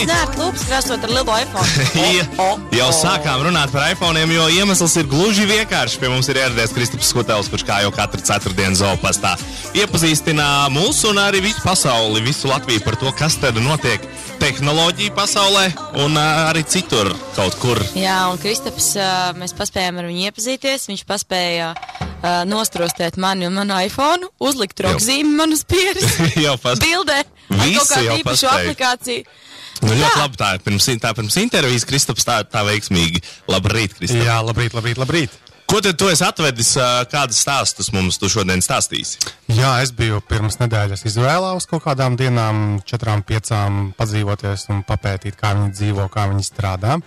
labrīt. Nē, klubs krāsot ar lielu iPhone. Ja, jau sākām runāt par iPhone, jo iemesls ir gluži vienkāršs. Pie mums ir ieradies Kristaps Skutels, kurš kā jau katru ceturtdienu zoopastā iepazīstina mūsu un arī visu pasauli, visu Latviju par to, kas tad notiek tehnoloģiju pasaulē un uh, arī citur kaut kur. Jā, un Kristaps, uh, mēs paspējām ar viņu iepazīties. Viņš paspēja uh, nostrostēt mani un manu iPhone, uzlikt rokzīmi manas pieres, jau pas... bildē, kādu jau paspēja. aplikāciju. Nu, ļoti labi. Tā ir pirms, tā pirms intervijas Kristaps tā, tā veiksmīgi. Labrīt, Kristaps. Jā, labrīt, labrīt, labrīt. Ko tad tu esi atvedis, kādas stāstus mums tu šodien stāstīsi? Jā, es biju pirms nedēļas Izrēlā uz kaut kādām dienām, četrām, piecām padzīvoties un papētīt, kā viņi dzīvo, kā viņi strādā.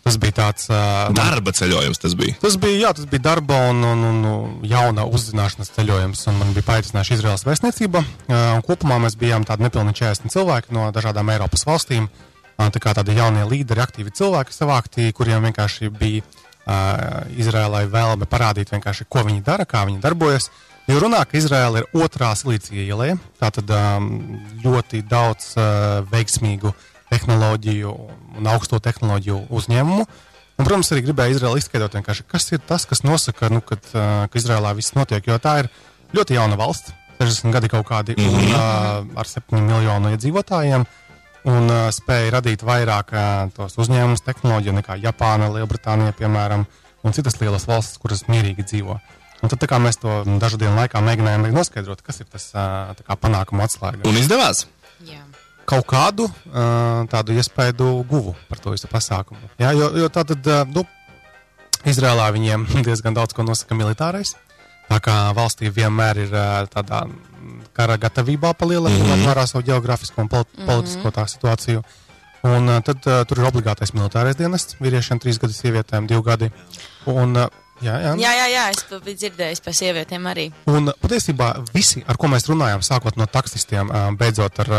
Tas bija tāds. Uh, Darba ceļojums tas bija. Tas bija, jā, tas bija darba un, un, un, un jauna uzzināšanas ceļojums. un Man bija paaicinājusi Izraels vēstniecība. un Kopumā mēs bijām tādi nepilni 40 cilvēki no dažādām Eiropas valstīm. ā, Tā kā tādi jaunie līderi, aktīvi cilvēki savākti, kuriem vienkārši bija uh, Izrēlai vēlme parādīt, ko viņi dara, kā viņi darbojas. Jo runā, ka Izraela ir otrā silīcija ielē, tātad um, ļoti daudz uh, veiksmīgu tehnoloģiju un augsto tehnoloģiju uzņēmumu. Un, protams, arī gribēju Izraēlu izskaidrot, kas ir tas, kas nosaka, nu, kad, uh, ka Izraēlā viss notiek. Jo tā ir ļoti jauna valsts, 60 gadi kaut kādi, mm -hmm. un uh, ar 7 miljonu iedzīvotājiem. Un uh, spēja radīt vairāk uh, tos uzņēmumus, tehnoloģiju nekā Japāna, Lielbritānija, piemēram, un citas lielas valstis, kuras mierīgi dzīvo. Un tad, mēs to dažu dienu laikā mēģinājām noskaidrot, kas ir tas uh, panākuma atslēga Un izdevās? Jā. Kaut kādu uh, tādu iespēju guvu par to visu pasākumu. Jā, jo, jo tā tad, uh, nu, Izrēlā viņiem diezgan daudz ko nosaka militārais. Tā kā valstī vienmēr ir uh, tādā mm, kara gatavībā palielināta, mm -hmm. vērā savu geogrāfisko un pol politisko tā situāciju. Un uh, tad uh, tur ir obligātais militārais dienests, vīriešiem trīs gadi, sievietēm divi gadi. Un, uh, jā, jā. jā, jā, jā, es to biju dzirdējis par sievietēm arī. Un patiesībā visi, ar ko mēs runājam, sākot no taksistiem, beidzot ar,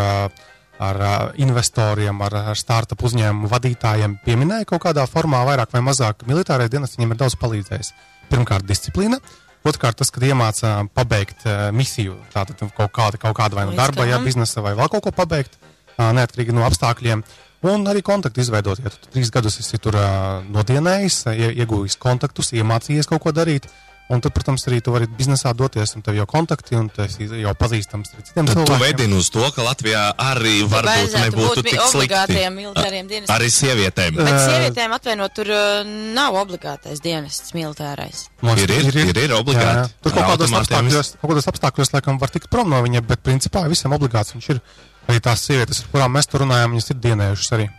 ar investoriem, ar, ar startup uzņēmumu vadītājiem, pieminēja kaut kādā formā, vairāk vai mazāk, militārais dienas viņiem ir daudz palīdzējis. Pirmkārt, disciplīna. Otrkārt, tas, kad iemācā pabeigt uh, misiju, tātad kaut kāda, kaut kāda vai nu darba, ja biznesa vai vēl kaut ko pabeigt, ā, neatkarīgi no apstākļiem. Un arī kontaktu izveidot. Ja tu trīs gadus esi tur uh, nodienējis, ie- iegūjis kontaktus, iemācījies kaut ko darīt, Un tad, protams, arī tu vari biznesā doties, un tev jau kontakti, un tu jau pazīstams ar citiem Tad tu cilvēkiem. veidini uz to, ka Latvijā arī varbūt vajadzētu nebūtu būt tik slikti. militāriem dienestiem. Arī sievietēm. Bet sievietēm atvainot, tur uh, nav obligātais dienests militārais. Mums Ir, ir, ir, ir obligāti. Jā, jā. Tur Ar kaut kādos, automātiem apstākļos, kaut kādos apstākļos, laikam, var tikt prom no viņa, bet principā visam obligāts viņš ir. Arī tās sievietes, ar kurām mēs tur runājam, viņas ir dienējušas arī.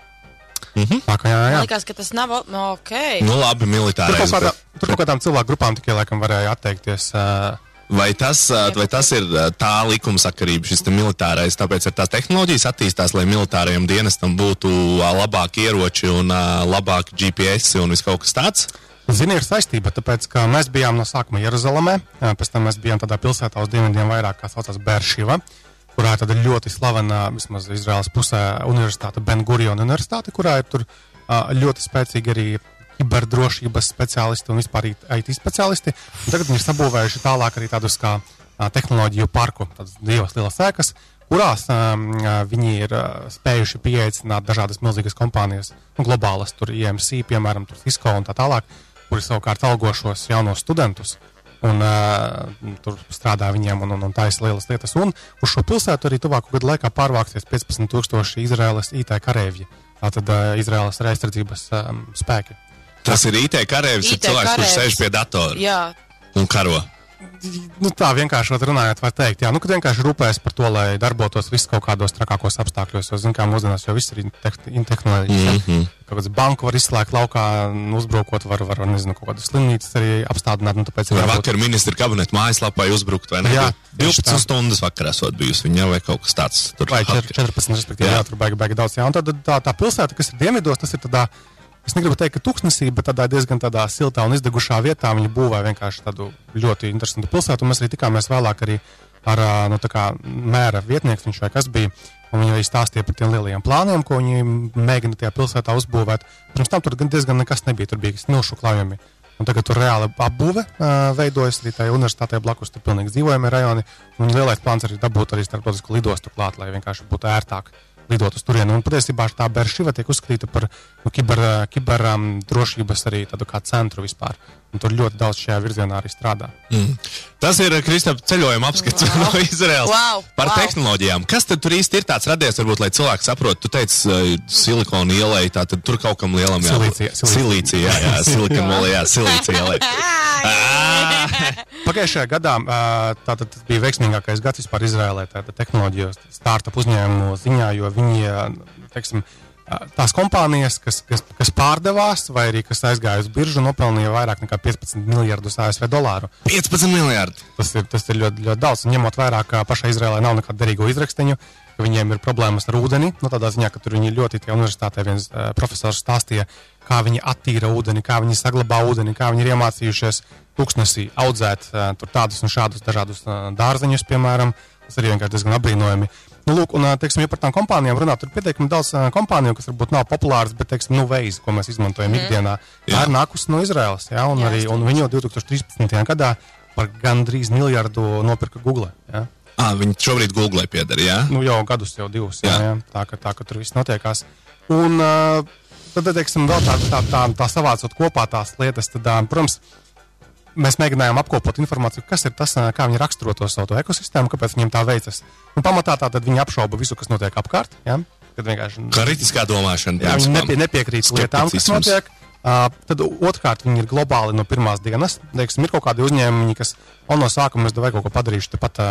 Mhm. Tā kā jā, jā. Man liekas, ka tas nav no, ok. Nu, labi, Tur militārais. kaut, kādā, tur kaut kādām cilvēku grupām tikai laikam varēja atteikties. Uh, Vai tas, vai tas ir tā likumsakarība, šis militārais? Tāpēc ir tās tehnoloģijas attīstās, lai militārajam dienestam būtu labāki ieroči un labāki GPS un viss kaut kas tāds. Zini, ir saistība, tāpēc, ka mēs bijām no sākuma Jeruzalemē, pēc tam mēs bijām tādā pilsētā uz dienvidiem vairāk, kā saucās Bēršiva, kurā ir ļoti slavena, vismaz Izraels pusē, universitāte Ben-Gurion universitāte, kurā ir tur ļoti spēcīgi arī kiberdrošības speciālisti un vispār IT speciālisti. Un tagad viņi ir sabūvējuši tālāk arī tādus kā tehnoloģiju parku, tādas divas lielas ēkas, kurās um, viņi ir uh, spējuši pieaicināt dažādas milzīgas kompānijas, nu, globālas, tur IMC, piemēram, tur Cisco un tā tālāk, kuri savukārt algo šos jaunos studentus. Un uh, tur strādā viņiem un, un, un taisa lielas lietas. Un uz šo pilsētu arī tuvāko gadu laikā pārvāksies 15,000 Izraēlas IT kareivji. Tātad uh, Izraēlas aizsardzības um, spēki. Tas ir IT karavīrs, ir cilvēks, kurš karavīrs. sēž pie datora Jā, un karo. Nu, tā vienkārši runājot, var teikt, jā, nu, kad vienkārši rūpējas par to, lai darbotos viss kaut kādos trakākos apstākļos. Jo, zināmā mērā, mūsdienās jau viss ir tehnoloģiski. Mm -hmm. Kaut kāds banku var izslēgt laukā, uzbrukot, var, var nezinu, kaut kādas slimnīcas arī apstādināt. Nu, tāpēc Vai vakar ministra kabineta mājaslapai uzbrukt vai ne? Jā, tieši 12 tā. stundas vakarā esot bijusi viņa vai kaut kas tāds. Tur Vai čet- hacker. 14, respektīvi, Jā. jā, tur baigi, baigi daudz. Jā, un tad tā, tā pilsēta, kas ir dienvidos, tas ir tādā, es negribu teikt, ka tuksnesī, bet tādā diezgan tādā siltā un izdegušā vietā viņi būvē vienkārši tādu ļoti interesantu pilsētu. Mēs arī tikāmies vēlāk arī ar nu, mēra vietnieku, viņš vai kas bija. Viņi arī stāstīja par tiem lielajiem plāniem, ko viņi mēģina tajā pilsētā uzbūvēt. Pirms tam tur gan diezgan nekas nebija, tur bija smilšu klājumi. Un tagad tur reāli apbūve uh, veidojas arī tajā universitātē blakus, tur pilnīgi dzīvojami rajoni. Un lielais plāns arī dabūt arī starptautisku lidostu klāt, lai vienkārši būtu ērtāk lidot uz turieni. Un patiesībā tā Beršīva tiek uzskatīta par nu, kiber, kiber um, arī tādu kā centru vispār. Un tur ļoti daudz šajā virzienā arī strādā. Mm. Tas ir Kristap ceļojuma apskats wow. no Izraels Wow, par wow. tehnoloģijām. Kas tad tur īsti ir tāds radies, varbūt, lai cilvēki saprotu? Tu teici, uh, silikona ielai, tā tad tur kaut kam lielam jābūt. Silīcija, jā, jā, silikona ielai, jā, silīcija ielai. Pagājušajā gadā ā, tātad, tas bija veiksmīgākais gads vispār Izrēlē, tātad tehnoloģiju startup uzņēmumu ziņā, jo viņi, ā, teiksim, tās kompānijas, kas, kas, kas pārdevās vai arī kas aizgāja uz biržu, nopelnīja vairāk nekā 15 miljardus ASV dolāru. 15 miljardi. Tas ir, tas ir ļoti, ļoti daudz, un ņemot vērā, ka pašai Izrēlē nav nekāda derīgo izraksteņu, ka viņiem ir problēmas ar ūdeni, nu, tādā ziņā, ka tur viņi ļoti tie universitātē viens uh, profesors stāstīja, kā viņi attīra ūdeni, kā viņi saglabā ūdeni, kā viņi ir iemācījušies tūkstnesī audzēt uh, tādus un šādus dažādus uh, dārzeņus, piemēram. Tas arī vienkārši diezgan apbrīnojami. Nu, lūk, un, teiksim, ja par tām kompānijām runāt, tur ir pietiekami daudz kompāniju, kas varbūt nav populāras, bet, teiksim, nu, veids, ko mēs izmantojam mm. ikdienā, tā Jā. ir nākusi no Izraels. Jā, un, Jā, arī, un viņi jau 2013. gadā par gandrīz miljardu nopirka Google. Jā. Ah, viņi šobrīd Google pieder, jā? Nu, jau gadus, jau divus. Jā, Jā. jā. Tā, ka, tā ka tur viss notiekās. Un uh, tad, teiksim, vēl tā, tā, tā, tā savācot kopā tās lietas, tad, uh, protams, mēs mēģinājām apkopot informāciju, kas ir tas, kā viņi raksturo to savu to ekosistēmu, kāpēc viņiem tā veicas. Un pamatā tā tad viņi apšauba visu, kas notiek apkārt. Ja? Kad vienkārši Kritiskā domāšana. Jā, viņi nepie, nepiekrīt lietām, kas notiek. Uh, tad otrkārt, viņi ir globāli no pirmās dienas. Teiksim, ir kaut kādi uzņēmumi, kas no sākuma es vai kaut ko padarīšu, tepat uh,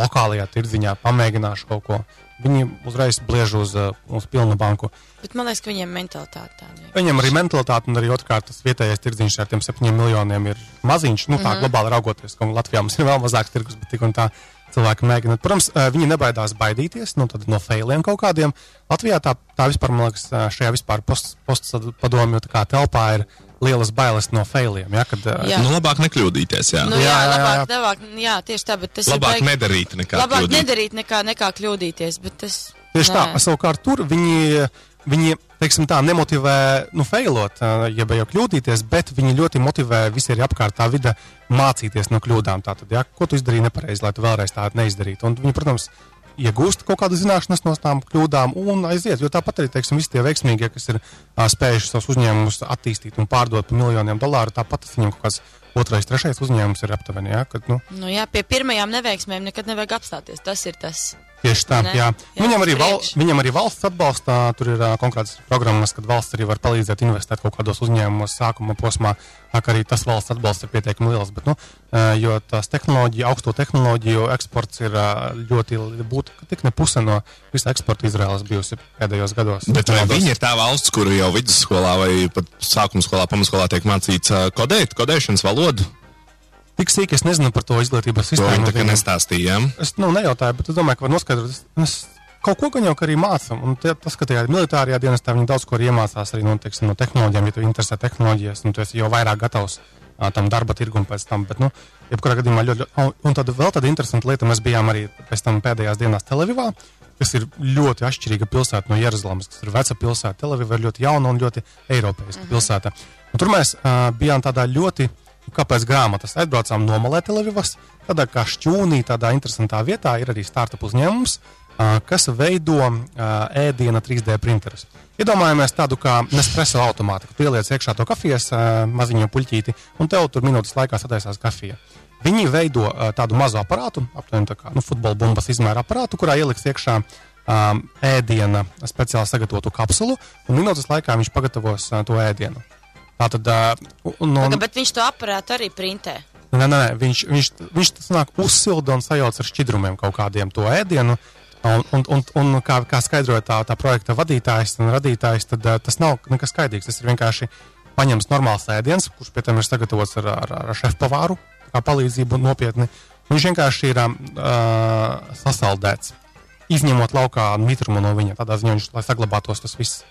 lokālajā tirdziņā, pamēģināšu kaut ko. Viņi uzreiz bliež uz, uh, uz pilnu banku. Bet man liekas, ka viņiem mentalitāte tāda. Viņam arī mentalitāte, un arī otrkārt, tas vietējais tirdziņš ar tiem septiņiem miljoniem ir maziņš. Nu, tā mm -hmm. globāli raugoties, ka Latvijā mums ir vēl mazāks tirgus, bet tik un tā cilvēki mēģina. Protams, eh, viņi nebaidās baidīties nu, no failiem kaut kādiem. Latvijā tā, tā vispār, man liekas, eh, šajā vispār postpadomju telpā ir lielas bailes no failiem. Ja, kad, Jā. Nu, labāk nekļūdīties, jā. Nu, jā, Jā, jā, jā, labāk, jā. labāk, jā, tieši tā, labāk ir baigi- nedarīt nekā labāk kļūdīt. nedarīt nekā, nekā kļūdīties, tas. Tieši tā, nē. savukārt tur viņi, viņi teiksim, tā, nemotivē, nu, failot, jeb jau kļūdīties, bet viņi ļoti motivē visi arī apkārtā vide mācīties no kļūdām. Tātad, ja, ko tu izdarīji nepareizi, lai tu vēlreiz tādu neizdarītu. Un viņi, protams, iegūst kaut kādu zināšanas no tām kļūdām un aiziet. Jo tāpat arī, teiksim, visi tie veiksmīgie, kas ir ā, spējuši savus uzņēmumus attīstīt un pārdot par miljoniem dolāru, tāpat viņiem kaut kāds otrais, trešais uzņēmums ir aptuveni. Ja, kad, nu, Nu, jā, pie pirmajām neveiksmēm nekad nevajag apstāties. Tas ir tas. Tieši tā, Ne? jā. Jā, Viņam, arī val, viņam arī valsts atbalsta, tur ir uh, konkrētas programmas, kad valsts arī var palīdzēt investēt kaut kādos uzņēmumos sākuma posmā. Arī tas valsts atbalsts ir pietiekami liels. Bet, nu, uh, jo tās tehnoloģija, augsto tehnoloģiju eksports ir uh, ļoti būtiski, tik ne puse no visa eksporta Izraēlas bijusi pēdējos gados. Bet vai viņi ir tā valsts, kuru jau vidusskolā vai pat sākuma skolā, pamatskolā tiek mācīts ā, kodēt, kodēšanas valodu? Tik sīki es nezinu par to izglītības sistēmu. tā kā nestāstījām. Es nu, nejautāju, bet es domāju, ka var noskaidrot. Es, kaut ko gan jau arī mācām. Un tie, tas, ka tajā militārajā dienestā viņi daudz ko arī iemācās arī no, teiksim, no tehnoloģijām, ja tev interesē tehnoloģijas, un tu esi jau vairāk gatavs ā, tam darba tirgum pēc tam. Bet, nu, jebkurā gadījumā ļoti, ļoti, un- tad vēl tāda interesanta lieta, mēs bijām arī pēc tam pēdējās dienās Televivā, kas ir ļoti atšķirīga pilsēta no Jeruzalemes, kas ir veca pilsēta. Televiva ir ļoti jauna un ļoti eiropeiska mm -hmm. pilsēta. Un tur mēs uh, bijām tādā ļoti Nu, Kāpēc grāmatas aizbraucām nomalē Televivas? Tādā kā šķūnī, tādā interesantā vietā ir arī startup uzņēmums, kas veido ā, ēdiena 3D printerus. Iedomājamies tādu kā Nespresso automātu, tu ieliec iekšā to kafijas maziņo puļķīti, un tev tur minūtes laikā sataisās kafija. Viņi veido tādu mazu aparātu, aptuveni tā kā nu, futbola bumbas izmēra aparātu, kurā ieliks iekšā um, ēdiena speciāli sagatavotu kapsulu, un minūtes laikā viņš pagatavos uh, to ēdienu. Tātad, uh, un, Paga, bet viņš to aparātu arī printē. Nē, nē, viņš, viņš, viņš tas nāk uzsilda un sajauc ar šķidrumiem kaut kādiem to ēdienu. Un, un, un, un kā, kā skaidroja tā, tā projekta vadītājs un radītājs, tad uh, tas nav nekas skaidrīgs. Tas ir vienkārši paņems normāls ēdiens, kurš pie tam ir sagatavots ar, ar, ar šefpavāru kā palīdzību nopietni. Viņš vienkārši ir uh, sasaldēts, izņemot laukā mitrumu no viņa. Tādā ziņā viņš lai saglabātos tas viss.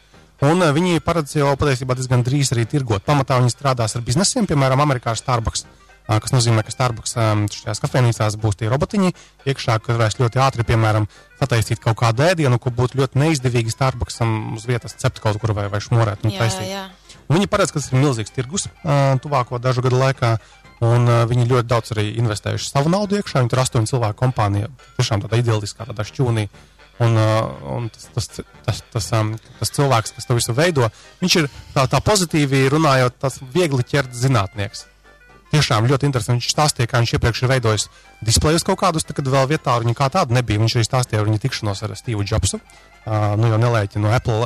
Un uh, viņi paredz jau patiesībā diezgan drīz arī tirgot. Pamatā viņi strādās ar biznesiem, piemēram, Amerikā ar Starbucks. ā, Kas nozīmē, ka Starbucks um, šajās kafejnīcās būs tie robotiņi iekšā, kas varēs ļoti ātri, piemēram, sataisīt kaut kādu ēdienu, ko būtu ļoti neizdevīgi Starbucksam uz vietas cept kaut kur vai, vai šmorēt. Nu, Jā, jā. Viņi paredz, ka tas ir milzīgs tirgus uh, tuvāko dažu gadu laikā. Un uh, viņi ļoti daudz arī investējuši savu naudu iekšā. Viņi tur astoņu cilvēku kompānija, tiešām tādā ideāliskā, tādā šķūnī. Uh, un tas, tas, tas, tas, um, tas cilvēks, kas to visu veido, viņš ir tā, tā pozitīvi runājot, tas viegli ķert zinātnieks. Tiešām ļoti interesanti. Viņš stāstīja, kā viņš iepriekš ir veidojis displejus kaut kādus, tā, kad vēl vietā viņa kā tāda nebija. Viņš arī stāstīja par viņa tikšanos ar Stevu Jobsu. Nu jau nelēķi no Apple.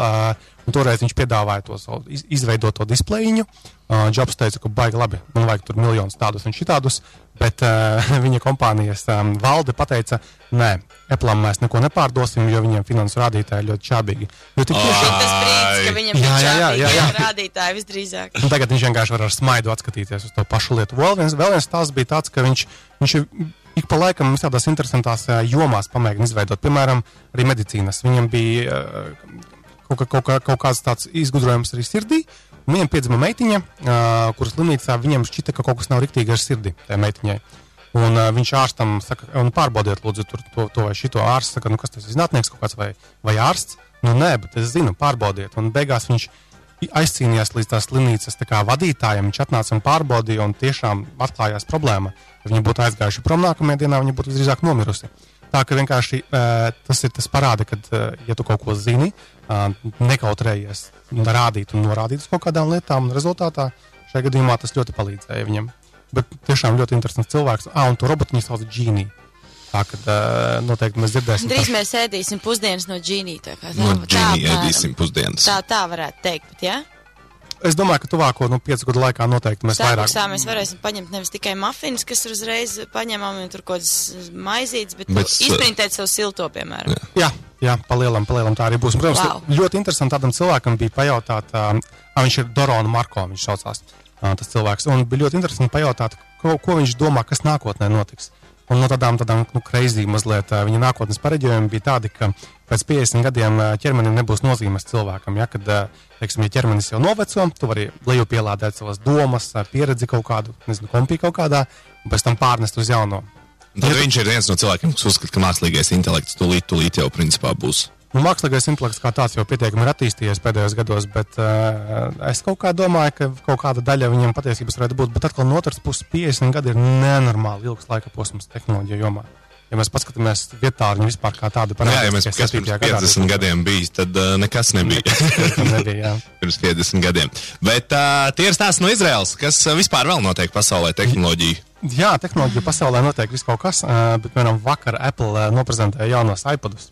Un toreiz viņš piedāvāja to savu iz, izveidoto displejiņu. Uh, Jobs teica, ka baigi labi, man vajag tur miljonus tādus un šitādus, bet uh, viņa kompānijas um, valde pateica, nē, Apple mēs neko nepārdosim, jo viņiem finansu rādītāji ļoti čābīgi. Jo tik tiešām Tas brīdis, ka viņam Jā, jā, jā, jā, jā. rādītāji visdrīzāk. Un tagad viņš vienkārši var ar smaidu atskatīties uz to pašu lietu. Vēl viens, vēl viens stāsts bija tāds, ka viņš, viņš ik pa laikam visādās interesantās jomās pamēģina izveidot. Piemēram, arī medicīnas. Viņam bija kaut, kaut, kā, kaut kāds tāds izgudrojums arī sirdī. Viņam piedzima meitiņa, kuras slimnīcā viņam šķita, ka kaut kas nav riktīgi ar sirdi tajā meitiņai. Un uh, viņš ārstam saka, pārbaudiet, lūdzu, tur, to, to vai šito ārstu. Saka, nu, kas tas ir zinātnieks kaut kāds vai, vai ārsts? Nu, nē, bet es zinu, pārbaudiet. Un beigās viņš aizcīnījās līdz tās slimnīcas tā vadītājiem. Viņš atnāca un pārbaudīja, un tiešām atklājās problēma. Ja viņa būtu aizgājuši prom nākamajā dienā, viņa būtu visdrīzāk nomirusi. Tā ka vienkārši uh, tas ir tas parāda, ka, uh, ja tu kaut ko zini, uh, nekautrējies rādīt un norādīt uz kaut kādām lietām, un rezultātā šajā gadījumā tas ļoti palīdzēja viņam. Bet tiešām ļoti interesants cilvēks. Ah, un to robotu viņa sauc Džīniju. Tā ka uh, noteikti mēs dzirdēsim. Drīz mēs ēdīsim pusdienas no džīnī. Tā, kā tā, No tā apmēram. ēdīsim pusdienas. Tā, tā varētu teikt, bet, ja? Es domāju, ka tuvāko nu, piecu gadu laikā noteikti mēs vairāk. Sākušā mēs varēsim paņemt nevis tikai mafinus, kas ir uzreiz paņemami, un tur kaut kādas maizītes, bet, Bet s- izprintēt savu silto, piemēram. Jā, jā palielam, palielam tā arī būs. Protams, Wow. ļoti interesanti tādam cilvēkam bija pajautāt, uh, viņš ir Dorona Marko, viņš saucās uh, tas cilvēks. Un bija ļoti interesanti pajautāt, ko, ko viņš domā, kas nākotnē notiks. Un no tādām, tādām nu, kreizī mazliet viņa nākotnes pareģojumi bija tādi, ka pēc 50 gadiem ķermenim nebūs nozīmes cilvēkam. Ja, kad, teiksim, ja ķermenis jau noveco, tu vari leju pielādēt savas domas, pieredzi kaut kādu, nezinu, kompī kaut kādā, un pēc tam pārnest uz jauno. Tad viņš ir viens no cilvēkiem, kas uzskata, ka mākslīgais intelekts tūlīt, tūlīt jau principā būs. Nu, mākslīgais intelekts kā tāds jau pietiekami ir attīstījies pēdējos gados, bet uh, es kaut kā domāju, ka kaut kāda daļa viņam patiesības varētu būt. Bet atkal no otras puses, 50 gadi ir nenormāli ilgs laika posms tehnoloģiju jomā. Ja mēs paskatāmies vietā, viņa vispār kā Nu, jā, ja mēs kas pirms 50 gadiem bijis, tad uh, nekas nebija. nebija. Jā. pirms 50 gadiem. Bet uh, tie ir stāsti no Izraels, kas uh, vispār vēl notiek pasaulē tehnoloģiju. jā, tehnoloģija pasaulē notiek viss kaut kas, uh, bet, piemēram, vakar Apple uh, noprezentēja jaunos iPadus.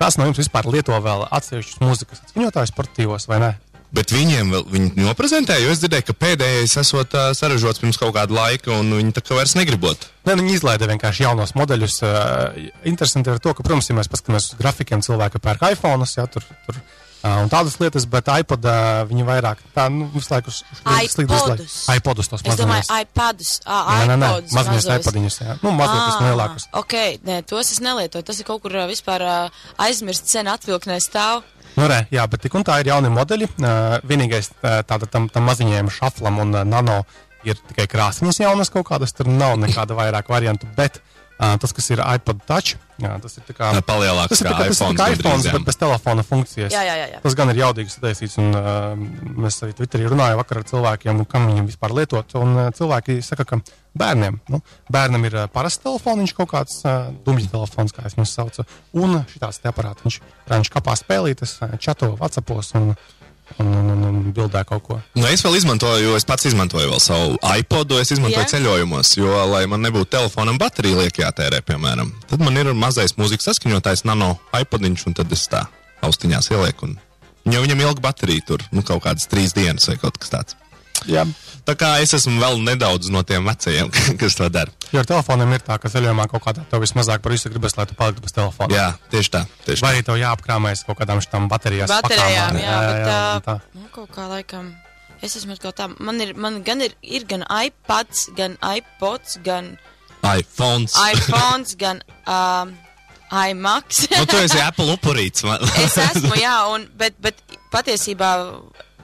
Kāds no jums vispār lieto vēl atsevišķus mūzikas atskaņotājus portīvos vai ne? Bet viņiem vēl viņi noprezentēja, jo es dzirdēju, ka pēdējais esot uh, saražots pirms kaut kāda laika, un viņi tā kā vairs negribot. Ne, viņi izlaida vienkārši jaunos modeļus. Uh, interesanti ir to, ka, protams, ja mēs paskatāmies uz grafikiem, cilvēki pērk iPhone, ja, tur, tur, uh, un tādas lietas, bet iPod uh, viņi vairāk tā, nu, visu laiku uz iPodus. tos Es domāju, iPadus, ā, Nē, nē, nē, mazos. iPodiņus, jā. Nu, mazliet Ā, lielākus. Ok, nē, tos es nelietoju. Tas ir kaut kur vispār ā, aizmirsts sen atvilknē stāv. Nu, re, jā, bet tik un tā ir jauni modeļi. Uh, vienīgais uh, tāda tam, tam maziņajam šaflam un uh, nano ir tikai krāsainas jaunas kaut kādas, tur nav nekāda vairāk variantu. Bet uh, tas, kas ir iPod Touch, jā, tas ir kā. Palielāks Tas ir kā tā kā, tas ir iPhones kā iPhones, jā. bet bez telefona funkcijas. Jā, jā, jā, jā. Tas gan ir jaudīgi sataisīts, un uh, mēs arī Twitterī runājām vakar ar cilvēkiem, nu, kam viņam vispār lietot. Un uh, cilvēki saka, ka bērniem, nu, bērnam ir uh, parasts telefons, kaut kāds uh, dumjš telefons, kā es viņu saucu, un šitās te aparāti, viņš, viņš kapā spēlītes, uh, čato, whatsappos un, un, un, un, un bildē kaut ko. Nu, es vēl izmantoju, jo es pats izmantoju savu iPodu, es izmantoju Jā. ceļojumos, jo, lai man nebūtu telefonam baterija liek jātērē, piemēram, tad man ir mazais mūzikas saskaņotājs nano iPodiņš, un tad es tā austiņās ielieku. Un, jo viņam ilga baterija tur, nu, kaut kādas trīs dienas vai kaut kas tāds. Jā. Tā kā es esmu vēl nedaudz no tiem vecajiem, kas to dara. Jo ar telefoniem ir tā, ka ceļojumā kaut kādā tev vismazāk par visu gribas, lai tu paliktu bez telefona. Jā, tieši tā. Tieši Vai arī tev jāapkrāmēs kaut kādām šitām baterijās? Baterijām, pakām, jā, bet un tā, nu, kaut kā laikam. Es esmu kaut tā, man ir, man gan ir, ir gan iPads, gan iPods, gan iPhones. iPhones, gan um, iMacs. nu, tu esi Apple upurīts. es esmu, jā, un, bet, bet patiesībā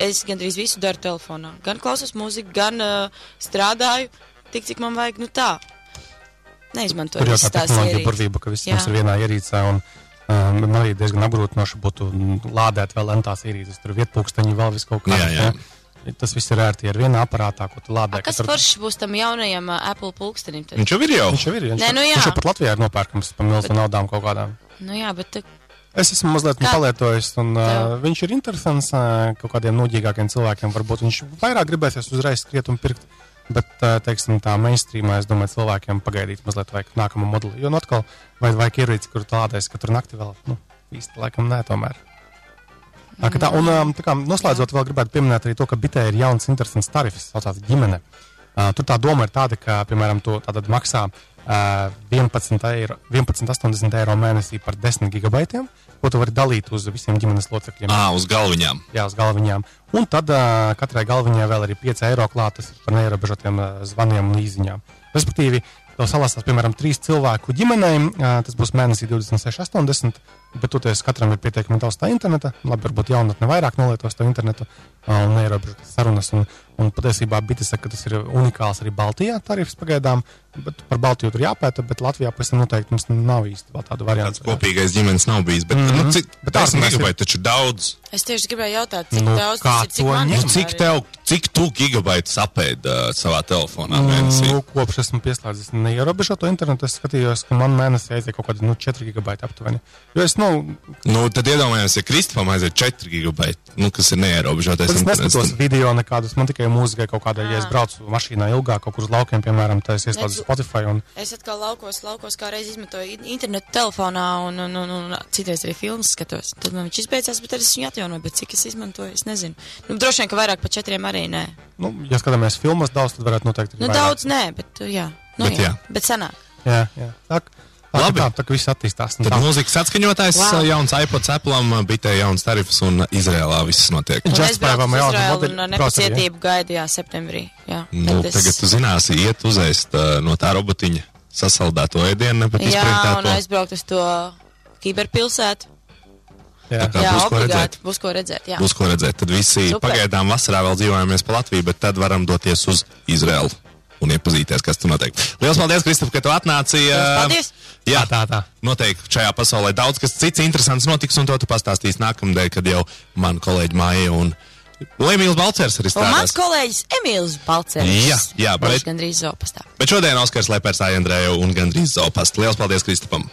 es gandrīz visu daru telefonā. Gan klausos mūziku, gan uh, strādāju tik, cik man vajag, nu tā. Neizmantoju Tur jau visas tā tās tehnoloģija ierīces. burvība, ka viss mums ir vienā ierīcē. Un, um, man arī diezgan apgrūtinoši būtu mm, lādēt vēl lentās ierīces. Tur vietpūksteņi vēl vis kaut kā. Jā, jā. Tas viss ir ērti ar vienā aparātā, ko tu lādē. A, kas katru- foršs būs tam jaunajam uh, Apple pulkstenim? Tad? Viņš jau ir jau. Viņš jau ir. Viņš, Nē, nu jā. viņš jau pat Latvijā ir nopērkams par milzu naudām kaut kādām. Nu jā, bet Es esmu mazliet Kā? palietojis, un uh, viņš ir interesants uh, kaut kādiem nudīgākiem cilvēkiem. Varbūt viņš vairāk gribēsies uzreiz skriet un pirkt. Bet, uh, teiksim, tā mainstreamā, es domāju, cilvēkiem pagaidīt mazliet vajag nākamo modeli. Jo, nu, atkal, vai vajag ierīci, kur lādēsi katru nakti vēl, nu, īsti laikam nē, tomēr. Tā, tā, un, um, tā kā noslēdzot, vēl gribētu pieminēt arī to, ka bitē ir jauns interesants tarifs, saucās ģimene. Uh, tur tā doma ir tāda, ka, piemēram, tātad maksā uh, 11, eiro, 11,80 eiro mēnesī par 10 gigabaitiem, ko tu vari dalīt uz visiem ģimenes locekļiem. Ā, uz galviņām. Jā, uz galviņām. Un tad uh, katrai galviņai vēl ir 5 eiro klāt, tas ir par neierobežotiem uh, zvaniem un īziņām. Respektīvi, tev salasās, piemēram, trīs cilvēku ģimenei, uh, tas būs mēnesī 26,80, bet toties katram ir pietiekami daudz tā interneta. Labi, varbūt jaunatne vairāk nolietos to internetu un neierobežotas sarunas. Un, un patiesībā biti saka, ka tas ir unikāls arī Baltijā tarifs pagaidām, bet par Baltiju tur jāpēta, bet Latvijā pēc tam noteikti mums nav īsti vēl tādu Tāds variantu. kopīgais ģimenes nav bijis. Bet, mm -hmm. nu, cik, Bet ārzemēs ir- gigabaiti taču daudz. Es tieši gribēju jautāt, cik Nu, daudz tas ir, cik man? Nu, cik, tev, cik tu gigabaitus apēdi uh, savā telefonā mēnesī? Nu, kopš esmu pieslēdzis neierobežoto internetu, es skatījos, ka man mēnesī aiziet kaut kādi nu, 4 gigabaiti aptuveni. Jo es, nu, Nu, tad iedomājieties, ja Kristupam aiziet 4 gigabaiti, nu, kas ir neierobežotais. es neskatos tad- video nekādus, man tikai mūzika kaut kāda, ja es braucu mašīnā ilgāk kaut kur uz laukiem, piemēram, tad es Redzu- Spotify un Es atkal laukos, laukos kā reiz izmantoju in- internetu telefonā un, un, un, un citreiz arī filmas skatos. Tad man viņš izbeidzās, bet arī es viņu atjaunoju, bet cik es izmantoju, es nezinu. Nu, droši vien, ka vairāk par četriem arī nē. Nu, ja skatāmies filmas daudz, tad varētu noteikti. Nu, vairāk. daudz nē, bet jā. Nu, Bet jā. jā. bet sanāk. Jā, jā. Tā, tā, Labi. tā, tā, ka viss attīstās. Tad tā. mūzikas atskaņotājs, Wow. wow. jauns iPods, Apple, bitē jauns tarifs un Izrēlā viss notiek. Es un uh, braucu arī, nepacietību gaidu, jā, septembrī. Jā, Nu, Tad tagad tu zināsi, iet uzēst uh, no tā robotiņa sasaldēto ēdienu, bet Jā, un izprintēto. aizbraukt uz to kiberpilsētu. Jā. Tā Jā, būs ko redzēt. Būs ko redzēt, jā. Būs ko redzēt. Tad visi Super. pagaidām vasarā vēl dzīvojamies pa Latviju, bet tad varam doties uz Izraelu un iepazīties, kas tur notiek. Lielas paldies, Kristap, ka tu atnāci. paldies. Jā, Tā, tā. Noteikti šajā pasaulē daudz kas cits interesants notiks, un to tu pastāstīsi nākamnedēļ, kad jau man kolēģi Māja un Emīls Balcers arī Un mans kolēģis Emīls Balceris. Jā, jā, bet- bet... gandrīz zopastā. Bet šodien Oskars Lepers, Aijandrēju un gandrīz Zopast. Lielas paldies Kristapam!